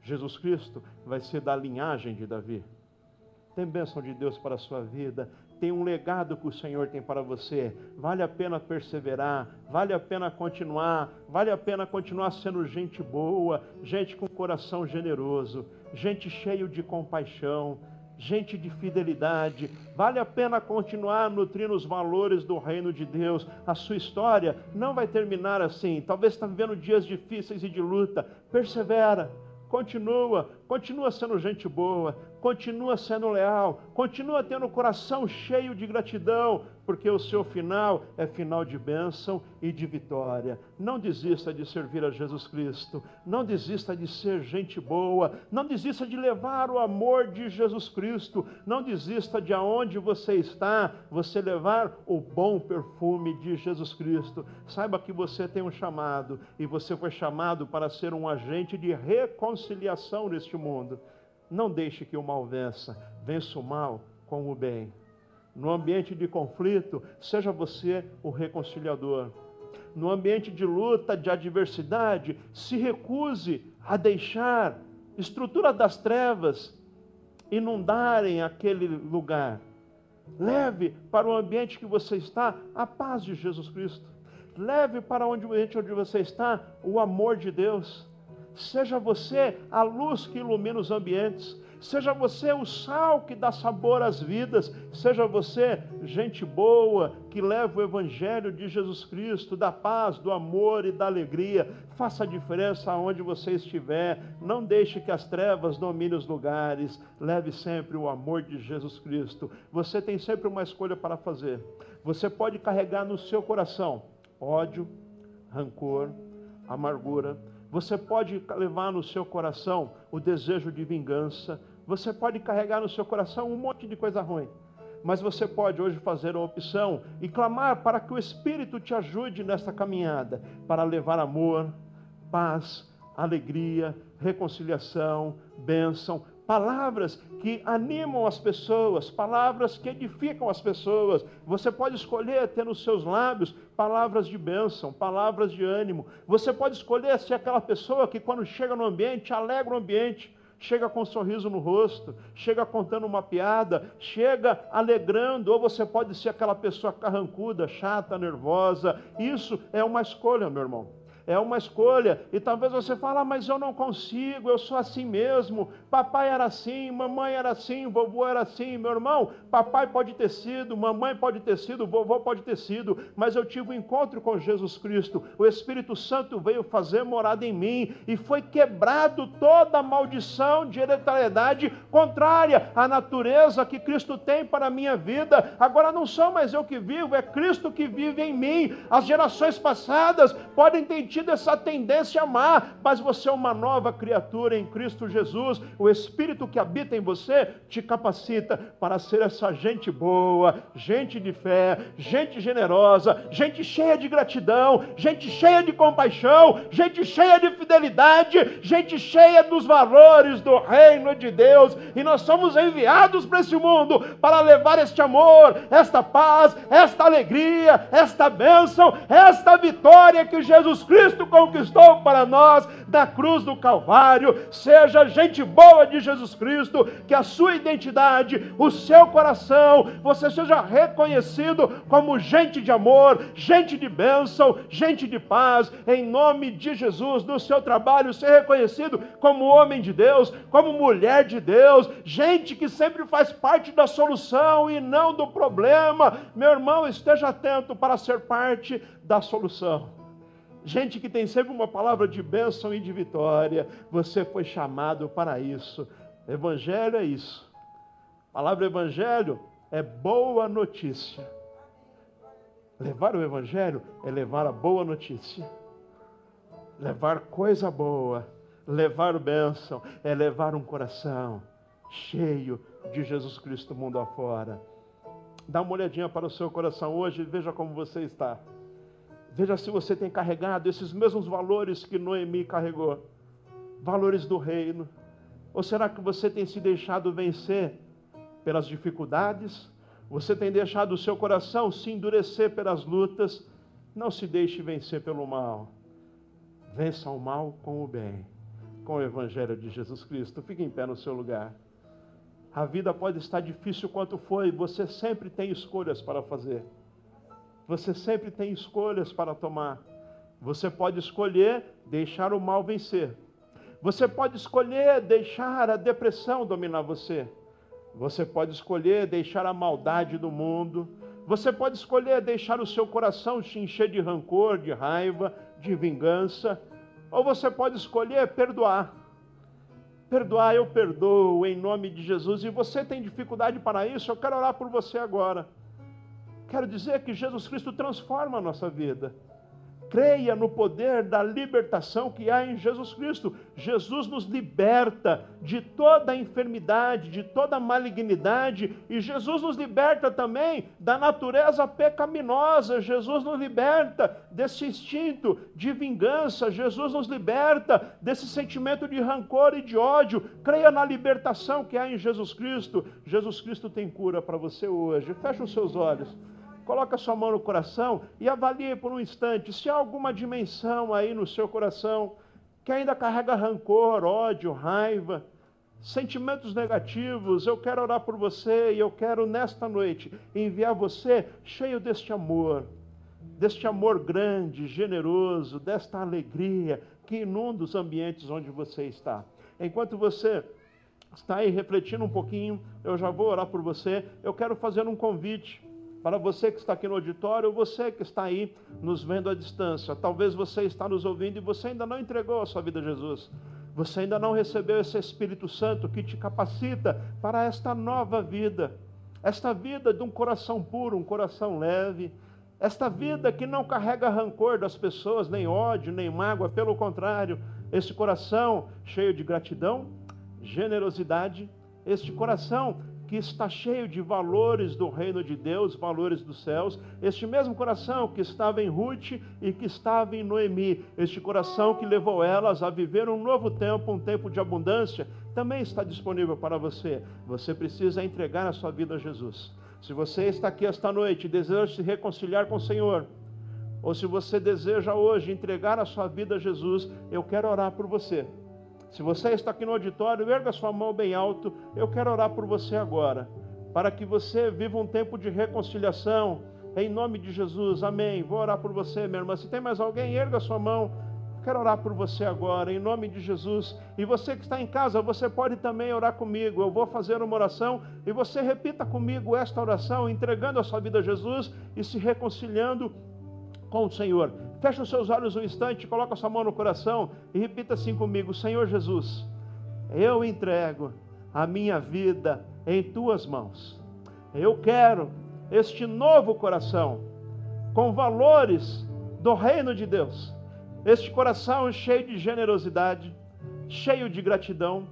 Jesus Cristo vai ser da linhagem de Davi. Tem bênção de Deus para a sua vida, tem um legado que o Senhor tem para você. Vale a pena perseverar, vale a pena continuar, vale a pena continuar sendo gente boa, gente com coração generoso, gente cheio de compaixão, gente de fidelidade. Vale a pena continuar nutrindo os valores do reino de Deus. A sua história não vai terminar assim. Talvez está vivendo dias difíceis e de luta. Persevera, continua, continua sendo gente boa, continua sendo leal, continua tendo o coração cheio de gratidão, porque o seu final é final de bênção e de vitória. Não desista de servir a Jesus Cristo, não desista de ser gente boa, não desista de levar o amor de Jesus Cristo, não desista de aonde você está, você levar o bom perfume de Jesus Cristo. Saiba que você tem um chamado e você foi chamado para ser um agente de reconciliação neste mundo. Não deixe que o mal vença, vença o mal com o bem. No ambiente de conflito, seja você o reconciliador. No ambiente de luta, de adversidade, se recuse a deixar estrutura das trevas inundarem aquele lugar. Leve para o ambiente que você está a paz de Jesus Cristo. Leve para onde, onde você está o amor de Deus. Seja você a luz que ilumina os ambientes. Seja você o sal que dá sabor às vidas. Seja você gente boa que leva o Evangelho de Jesus Cristo, da paz, do amor e da alegria. Faça a diferença aonde você estiver. Não deixe que as trevas dominem os lugares. Leve sempre o amor de Jesus Cristo. Você tem sempre uma escolha para fazer. Você pode carregar no seu coração ódio, rancor, amargura você pode levar no seu coração o desejo de vingança. Você pode carregar no seu coração um monte de coisa ruim. Mas você pode hoje fazer uma opção e clamar para que o Espírito te ajude nesta caminhada para levar amor, paz, alegria, reconciliação, bênção, palavras que animam as pessoas, palavras que edificam as pessoas. Você pode escolher ter nos seus lábios palavras de bênção, palavras de ânimo. Você pode escolher ser aquela pessoa que, quando chega no ambiente, alegra o ambiente. Chega com um sorriso no rosto, chega contando uma piada, chega alegrando, ou você pode ser aquela pessoa carrancuda, chata, nervosa. Isso é uma escolha, meu irmão. É uma escolha. E talvez você fale, ah, mas eu não consigo, eu sou assim mesmo. Papai era assim, mamãe era assim, vovô era assim. Meu irmão, papai pode ter sido, mamãe pode ter sido, vovô pode ter sido, mas eu tive um encontro com Jesus Cristo. O Espírito Santo veio fazer morada em mim e foi quebrado toda a maldição de hereditariedade contrária à natureza que Cristo tem para a minha vida. Agora não sou mais eu que vivo, é Cristo que vive em mim. As gerações passadas podem ter tido essa tendência a amar, mas você é uma nova criatura em Cristo Jesus. O Espírito que habita em você te capacita para ser essa gente boa, gente de fé, gente generosa, gente cheia de gratidão, gente cheia de compaixão, gente cheia de fidelidade, gente cheia dos valores do reino de Deus. E nós somos enviados para esse mundo para levar este amor, esta paz, esta alegria, esta bênção, esta vitória que Jesus Cristo conquistou para nós na cruz do Calvário. Seja gente boa de Jesus Cristo, que a sua identidade, o seu coração, você seja reconhecido como gente de amor, gente de bênção, gente de paz, em nome de Jesus, no seu trabalho, ser reconhecido como homem de Deus, como mulher de Deus, gente que sempre faz parte da solução e não do problema. Meu irmão, esteja atento para ser parte da solução. Gente que tem sempre uma palavra de bênção e de vitória. Você foi chamado para isso. Evangelho é isso. A palavra evangelho é boa notícia. Levar o evangelho é levar a boa notícia. Levar coisa boa, levar bênção, é levar um coração cheio de Jesus Cristo mundo afora. Dá uma olhadinha para o seu coração hoje e veja como você está. Veja se você tem carregado esses mesmos valores que Noemi carregou valores do reino. Ou será que você tem se deixado vencer pelas dificuldades? Você tem deixado o seu coração se endurecer pelas lutas? Não se deixe vencer pelo mal. Vença o mal com o bem, com o Evangelho de Jesus Cristo. Fique em pé no seu lugar. A vida pode estar difícil quanto foi, você sempre tem escolhas para fazer. Você sempre tem escolhas para tomar. Você pode escolher deixar o mal vencer. Você pode escolher deixar a depressão dominar você. Você pode escolher deixar a maldade do mundo. Você pode escolher deixar o seu coração se encher de rancor, de raiva, de vingança. Ou você pode escolher perdoar perdoar, eu perdoo em nome de Jesus. E você tem dificuldade para isso, eu quero orar por você agora. Quero dizer que Jesus Cristo transforma a nossa vida creia no poder da libertação que há em Jesus Cristo. Jesus nos liberta de toda enfermidade, de toda malignidade, e Jesus nos liberta também da natureza pecaminosa. Jesus nos liberta desse instinto de vingança, Jesus nos liberta desse sentimento de rancor e de ódio. Creia na libertação que há em Jesus Cristo. Jesus Cristo tem cura para você hoje. Feche os seus olhos. Coloque a sua mão no coração e avalie por um instante se há alguma dimensão aí no seu coração que ainda carrega rancor, ódio, raiva, sentimentos negativos. Eu quero orar por você e eu quero nesta noite enviar você cheio deste amor, deste amor grande, generoso, desta alegria que inunda os ambientes onde você está. Enquanto você está aí refletindo um pouquinho, eu já vou orar por você. Eu quero fazer um convite para você que está aqui no auditório, ou você que está aí nos vendo à distância, talvez você está nos ouvindo e você ainda não entregou a sua vida a Jesus. Você ainda não recebeu esse Espírito Santo que te capacita para esta nova vida. Esta vida de um coração puro, um coração leve. Esta vida que não carrega rancor das pessoas, nem ódio, nem mágoa. Pelo contrário, esse coração cheio de gratidão, generosidade. Este coração que está cheio de valores do reino de Deus, valores dos céus, este mesmo coração que estava em Ruth e que estava em Noemi, este coração que levou elas a viver um novo tempo, um tempo de abundância, também está disponível para você. Você precisa entregar a sua vida a Jesus. Se você está aqui esta noite e deseja se reconciliar com o Senhor, ou se você deseja hoje entregar a sua vida a Jesus, eu quero orar por você. Se você está aqui no auditório, erga sua mão bem alto. Eu quero orar por você agora, para que você viva um tempo de reconciliação. Em nome de Jesus, amém. Vou orar por você, minha irmã. Se tem mais alguém, erga sua mão. Quero orar por você agora, em nome de Jesus. E você que está em casa, você pode também orar comigo. Eu vou fazer uma oração e você repita comigo esta oração, entregando a sua vida a Jesus e se reconciliando com o Senhor. Feche os seus olhos um instante, coloca a sua mão no coração e repita assim comigo: Senhor Jesus, eu entrego a minha vida em tuas mãos. Eu quero este novo coração com valores do reino de Deus este coração cheio de generosidade, cheio de gratidão,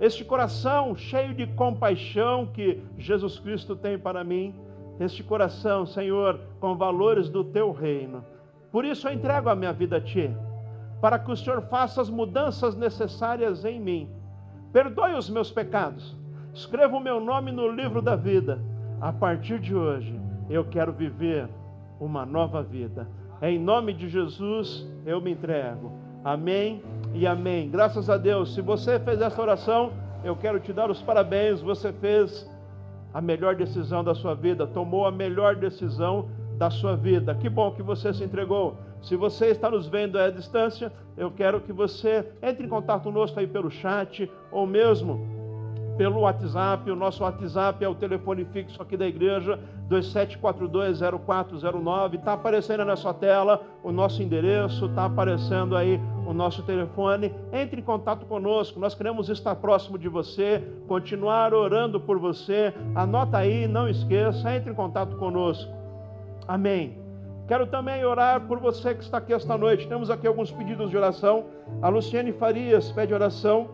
este coração cheio de compaixão que Jesus Cristo tem para mim, este coração, Senhor, com valores do teu reino. Por isso eu entrego a minha vida a ti, para que o Senhor faça as mudanças necessárias em mim. Perdoe os meus pecados, escreva o meu nome no livro da vida. A partir de hoje, eu quero viver uma nova vida. Em nome de Jesus, eu me entrego. Amém e amém. Graças a Deus. Se você fez essa oração, eu quero te dar os parabéns. Você fez a melhor decisão da sua vida, tomou a melhor decisão da sua vida. Que bom que você se entregou. Se você está nos vendo à distância, eu quero que você entre em contato conosco aí pelo chat ou mesmo pelo WhatsApp. O nosso WhatsApp é o telefone fixo aqui da igreja, 27420409. Está aparecendo na sua tela o nosso endereço, está aparecendo aí o nosso telefone. Entre em contato conosco, nós queremos estar próximo de você, continuar orando por você. Anota aí, não esqueça, entre em contato conosco. Amém. Quero também orar por você que está aqui esta noite. Temos aqui alguns pedidos de oração. A Luciane Farias pede oração.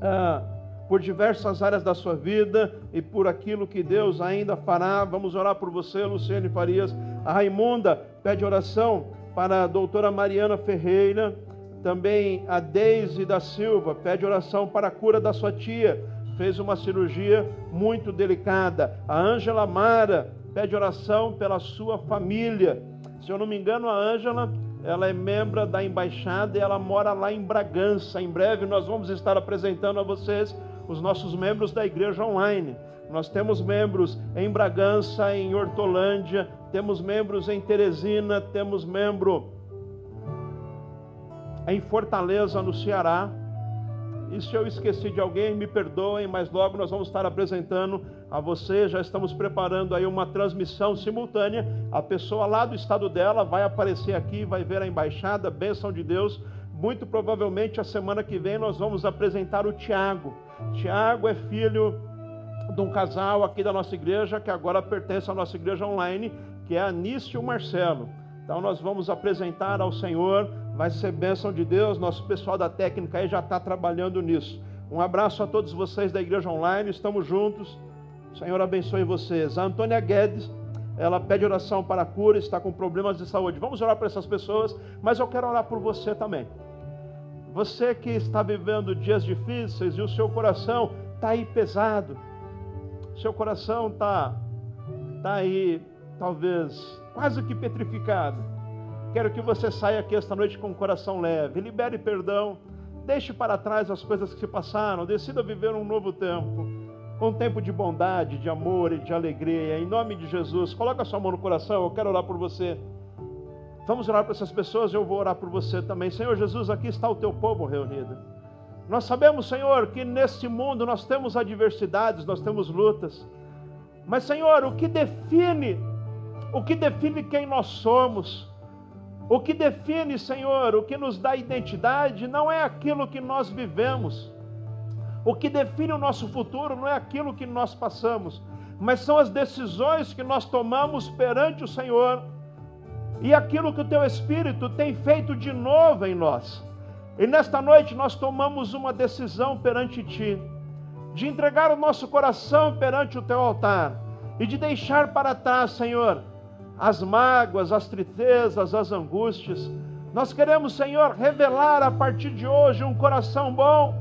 Ah, por diversas áreas da sua vida e por aquilo que Deus ainda fará. Vamos orar por você, Luciane Farias. A Raimunda pede oração para a doutora Mariana Ferreira. Também a Deise da Silva pede oração para a cura da sua tia. Fez uma cirurgia muito delicada. A Ângela Mara pede oração pela sua família. Se eu não me engano, a Ângela ela é membro da embaixada e ela mora lá em Bragança. Em breve nós vamos estar apresentando a vocês os nossos membros da igreja online. Nós temos membros em Bragança, em Hortolândia, temos membros em Teresina, temos membro em Fortaleza, no Ceará. E se eu esqueci de alguém, me perdoem, mas logo nós vamos estar apresentando a você. Já estamos preparando aí uma transmissão simultânea. A pessoa lá do estado dela vai aparecer aqui, vai ver a embaixada, bênção de Deus. Muito provavelmente a semana que vem nós vamos apresentar o Tiago. Tiago é filho de um casal aqui da nossa igreja, que agora pertence à nossa igreja online, que é Anício Marcelo. Então nós vamos apresentar ao Senhor, vai ser bênção de Deus, nosso pessoal da técnica aí já está trabalhando nisso. Um abraço a todos vocês da igreja online, estamos juntos. O Senhor abençoe vocês. A Antônia Guedes, ela pede oração para cura, está com problemas de saúde. Vamos orar para essas pessoas, mas eu quero orar por você também. Você que está vivendo dias difíceis e o seu coração está aí pesado, seu coração está tá aí, talvez, quase que petrificado. Quero que você saia aqui esta noite com o coração leve, libere perdão, deixe para trás as coisas que se passaram, decida viver um novo tempo, um tempo de bondade, de amor e de alegria. Em nome de Jesus, coloca a sua mão no coração, eu quero orar por você. Vamos orar para essas pessoas, eu vou orar por você também. Senhor Jesus, aqui está o teu povo reunido. Nós sabemos, Senhor, que neste mundo nós temos adversidades, nós temos lutas. Mas, Senhor, o que define, o que define quem nós somos, o que define, Senhor, o que nos dá identidade, não é aquilo que nós vivemos. O que define o nosso futuro não é aquilo que nós passamos, mas são as decisões que nós tomamos perante o Senhor e aquilo que o teu Espírito tem feito de novo em nós. E nesta noite nós tomamos uma decisão perante ti, de entregar o nosso coração perante o teu altar e de deixar para trás, Senhor, as mágoas, as tristezas, as angústias. Nós queremos, Senhor, revelar a partir de hoje um coração bom,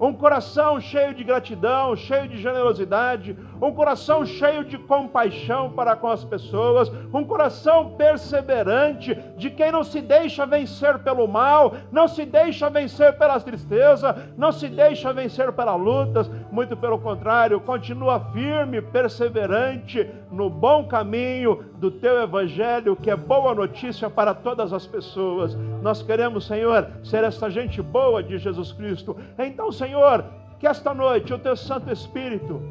um coração cheio de gratidão, cheio de generosidade, um coração cheio de compaixão para com as pessoas, um coração perseverante de quem não se deixa vencer pelo mal, não se deixa vencer pela tristeza, não se deixa vencer pelas lutas, muito pelo contrário, continua firme, perseverante no bom caminho do teu evangelho, que é boa notícia para todas as pessoas. Nós queremos, Senhor, ser essa gente boa de Jesus Cristo. Então, Senhor, que esta noite o teu Santo Espírito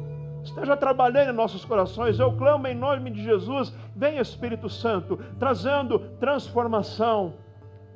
esteja trabalhando em nossos corações. Eu clamo em nome de Jesus, vem Espírito Santo, trazendo transformação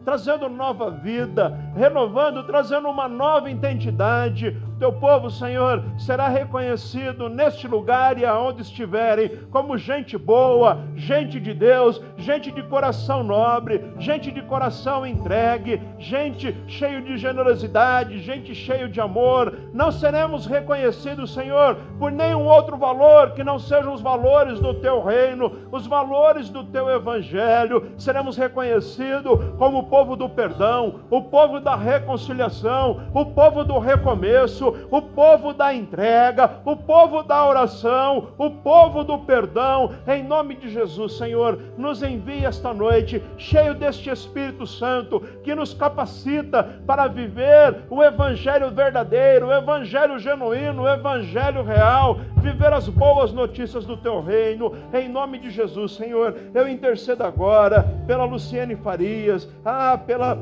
trazendo nova vida, renovando, trazendo uma nova identidade. Teu povo, Senhor, será reconhecido neste lugar e aonde estiverem como gente boa, gente de Deus, gente de coração nobre, gente de coração entregue, gente cheio de generosidade, gente cheio de amor. Não seremos reconhecidos, Senhor, por nenhum outro valor que não sejam os valores do teu reino, os valores do teu evangelho. Seremos reconhecidos como povo do perdão, o povo da reconciliação, o povo do recomeço, o povo da entrega, o povo da oração, o povo do perdão. Em nome de Jesus, Senhor, nos envie esta noite cheio deste Espírito Santo que nos capacita para viver o evangelho verdadeiro, o evangelho genuíno, o evangelho real, viver as boas notícias do teu reino. Em nome de Jesus, Senhor, eu intercedo agora pela Luciene Farias, ah, pela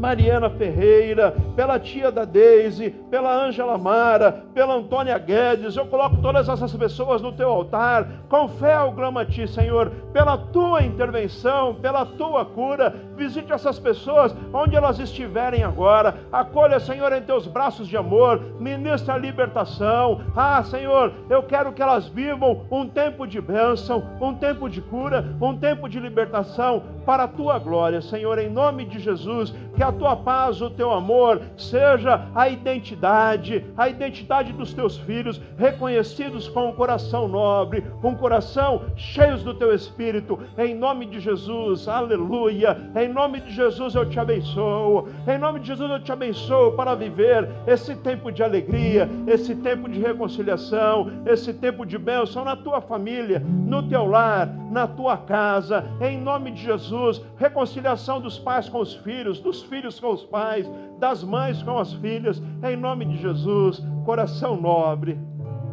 Mariana Ferreira, pela tia da Deise, pela Ângela Mara, pela Antônia Guedes, eu coloco todas essas pessoas no teu altar, com fé a ti, Senhor, pela tua intervenção, pela tua cura, visite essas pessoas onde elas estiverem agora, acolha, Senhor, em teus braços de amor, ministra a libertação, ah, Senhor, eu quero que elas vivam um tempo de bênção, um tempo de cura, um tempo de libertação, para a tua glória, Senhor, em nome de Jesus, que a tua paz, o teu amor, seja a identidade, a identidade dos teus filhos, reconhecidos com um coração nobre, com um coração cheios do teu espírito, em nome de Jesus, aleluia. Em nome de Jesus eu te abençoo, em nome de Jesus eu te abençoo para viver esse tempo de alegria, esse tempo de reconciliação, esse tempo de bênção na tua família, no teu lar, na tua casa, em nome de Jesus, reconciliação dos pais com os filhos, dos filhos com os pais, das mães com as filhas, em nome de Jesus, coração nobre,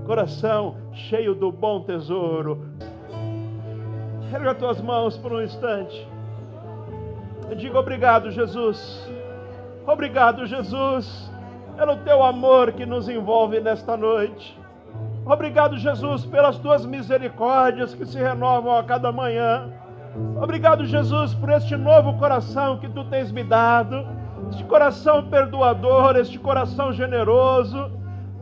coração cheio do bom tesouro. Erga tuas mãos por um instante. Eu digo obrigado, Jesus. Obrigado, Jesus, pelo teu amor que nos envolve nesta noite. Obrigado, Jesus, pelas tuas misericórdias que se renovam a cada manhã. Obrigado, Jesus, por este novo coração que tu tens me dado, este coração perdoador, este coração generoso,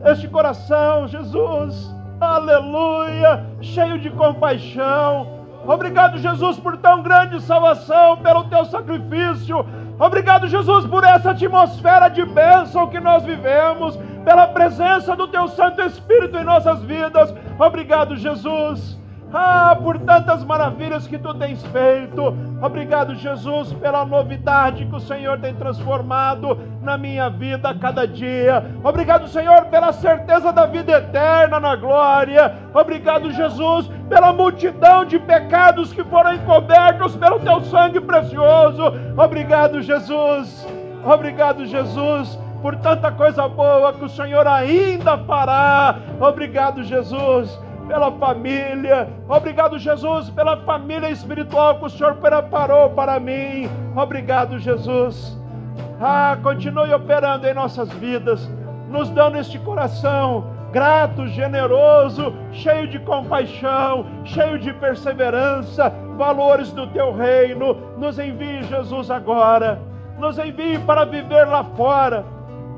este coração, Jesus, aleluia, cheio de compaixão. Obrigado, Jesus, por tão grande salvação, pelo teu sacrifício. Obrigado, Jesus, por essa atmosfera de bênção que nós vivemos, pela presença do teu Santo Espírito em nossas vidas. Obrigado, Jesus ah, por tantas maravilhas que tu tens feito. Obrigado, Jesus, pela novidade que o Senhor tem transformado na minha vida a cada dia. Obrigado, Senhor, pela certeza da vida eterna na glória. Obrigado, Jesus, pela multidão de pecados que foram encobertos pelo teu sangue precioso. Obrigado, Jesus. Obrigado, Jesus por tanta coisa boa que o Senhor ainda fará. Obrigado, Jesus pela família. Obrigado, Jesus, pela família espiritual que o Senhor preparou para mim. Obrigado, Jesus. Ah, continue operando em nossas vidas, nos dando este coração grato, generoso, cheio de compaixão, cheio de perseverança, valores do teu reino. Nos envie, Jesus, agora. Nos envie para viver lá fora,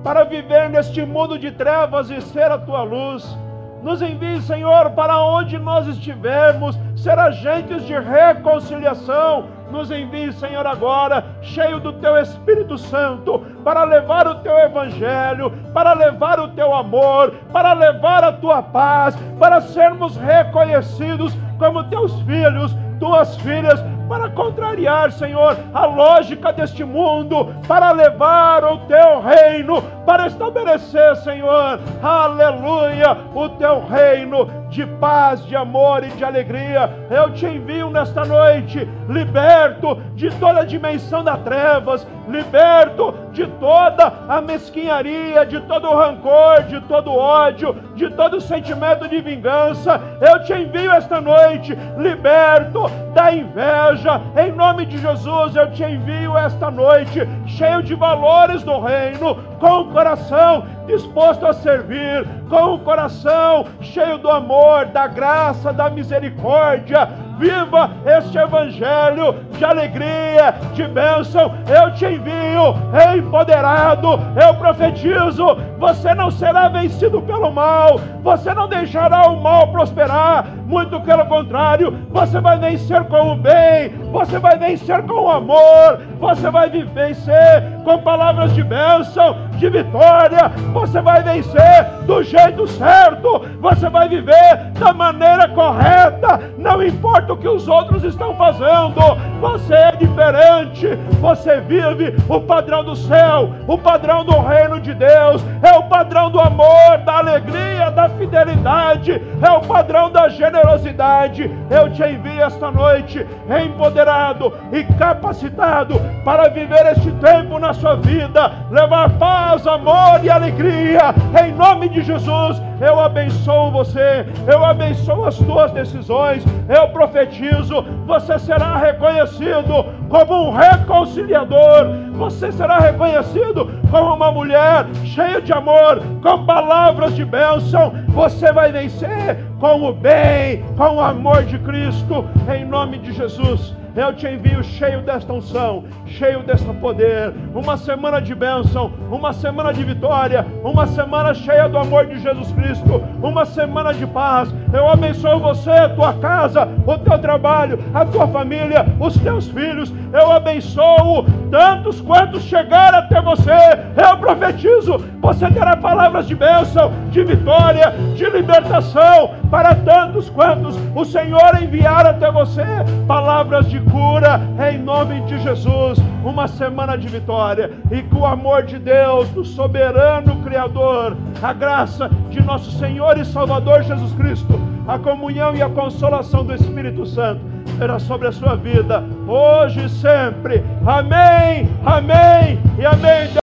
para viver neste mundo de trevas e ser a tua luz nos envie, Senhor, para onde nós estivermos, ser agentes de reconciliação. Nos envie, Senhor, agora, cheio do Teu Espírito Santo, para levar o Teu Evangelho, para levar o Teu amor, para levar a Tua paz, para sermos reconhecidos como Teus filhos, Tuas filhas, para contrariar, Senhor, a lógica deste mundo, para levar o teu reino, para estabelecer, Senhor, aleluia, o teu reino de paz, de amor e de alegria. Eu te envio nesta noite, liberto de toda a dimensão das trevas, liberto de toda a mesquinharia, de todo o rancor, de todo o ódio, de todo o sentimento de vingança. Eu te envio esta noite, liberto da inveja, em nome de Jesus. Eu te envio esta noite, cheio de valores do reino, com o coração disposto a servir, com o coração cheio do amor, da graça, da misericórdia. Viva este evangelho de alegria, de bênção. Eu te envio, empoderado. Eu profetizo: você não será vencido pelo mal, você não deixará o mal prosperar. Muito pelo contrário, você vai vencer com o bem, você vai vencer com o amor, você vai vencer com palavras de bênção, de vitória, você vai vencer do jeito certo, você vai viver da maneira correta, não importa o que os outros estão fazendo, você é diferente, você vive o padrão do céu, o padrão do reino de Deus, é o padrão do amor, da alegria, da fidelidade, é o padrão da generosidade. Eu te envio esta noite empoderado e capacitado para viver este tempo na sua vida, levar paz, amor e alegria, em nome de Jesus. Eu abençoo você, eu abençoo as tuas decisões, eu profetizo, você será reconhecido como um reconciliador, você será reconhecido como uma mulher cheia de amor, com palavras de bênção, você vai vencer com o bem, com o amor de Cristo, em nome de Jesus. Eu te envio cheio desta unção, cheio deste poder. Uma semana de bênção, uma semana de vitória, uma semana cheia do amor de Jesus Cristo, uma semana de paz. Eu abençoo você, a tua casa, o teu trabalho, a tua família, os teus filhos. Eu abençoo tantos quantos chegar até você. Eu profetizo, você terá palavras de bênção, de vitória, de libertação para tantos quantos o Senhor enviar até você palavras de cura em nome de Jesus. Uma semana de vitória e com o amor de Deus, do soberano Criador, a graça de nosso Senhor e Salvador Jesus Cristo, a comunhão e a consolação do Espírito Santo será sobre a sua vida, hoje e sempre. Amém, amém e amém.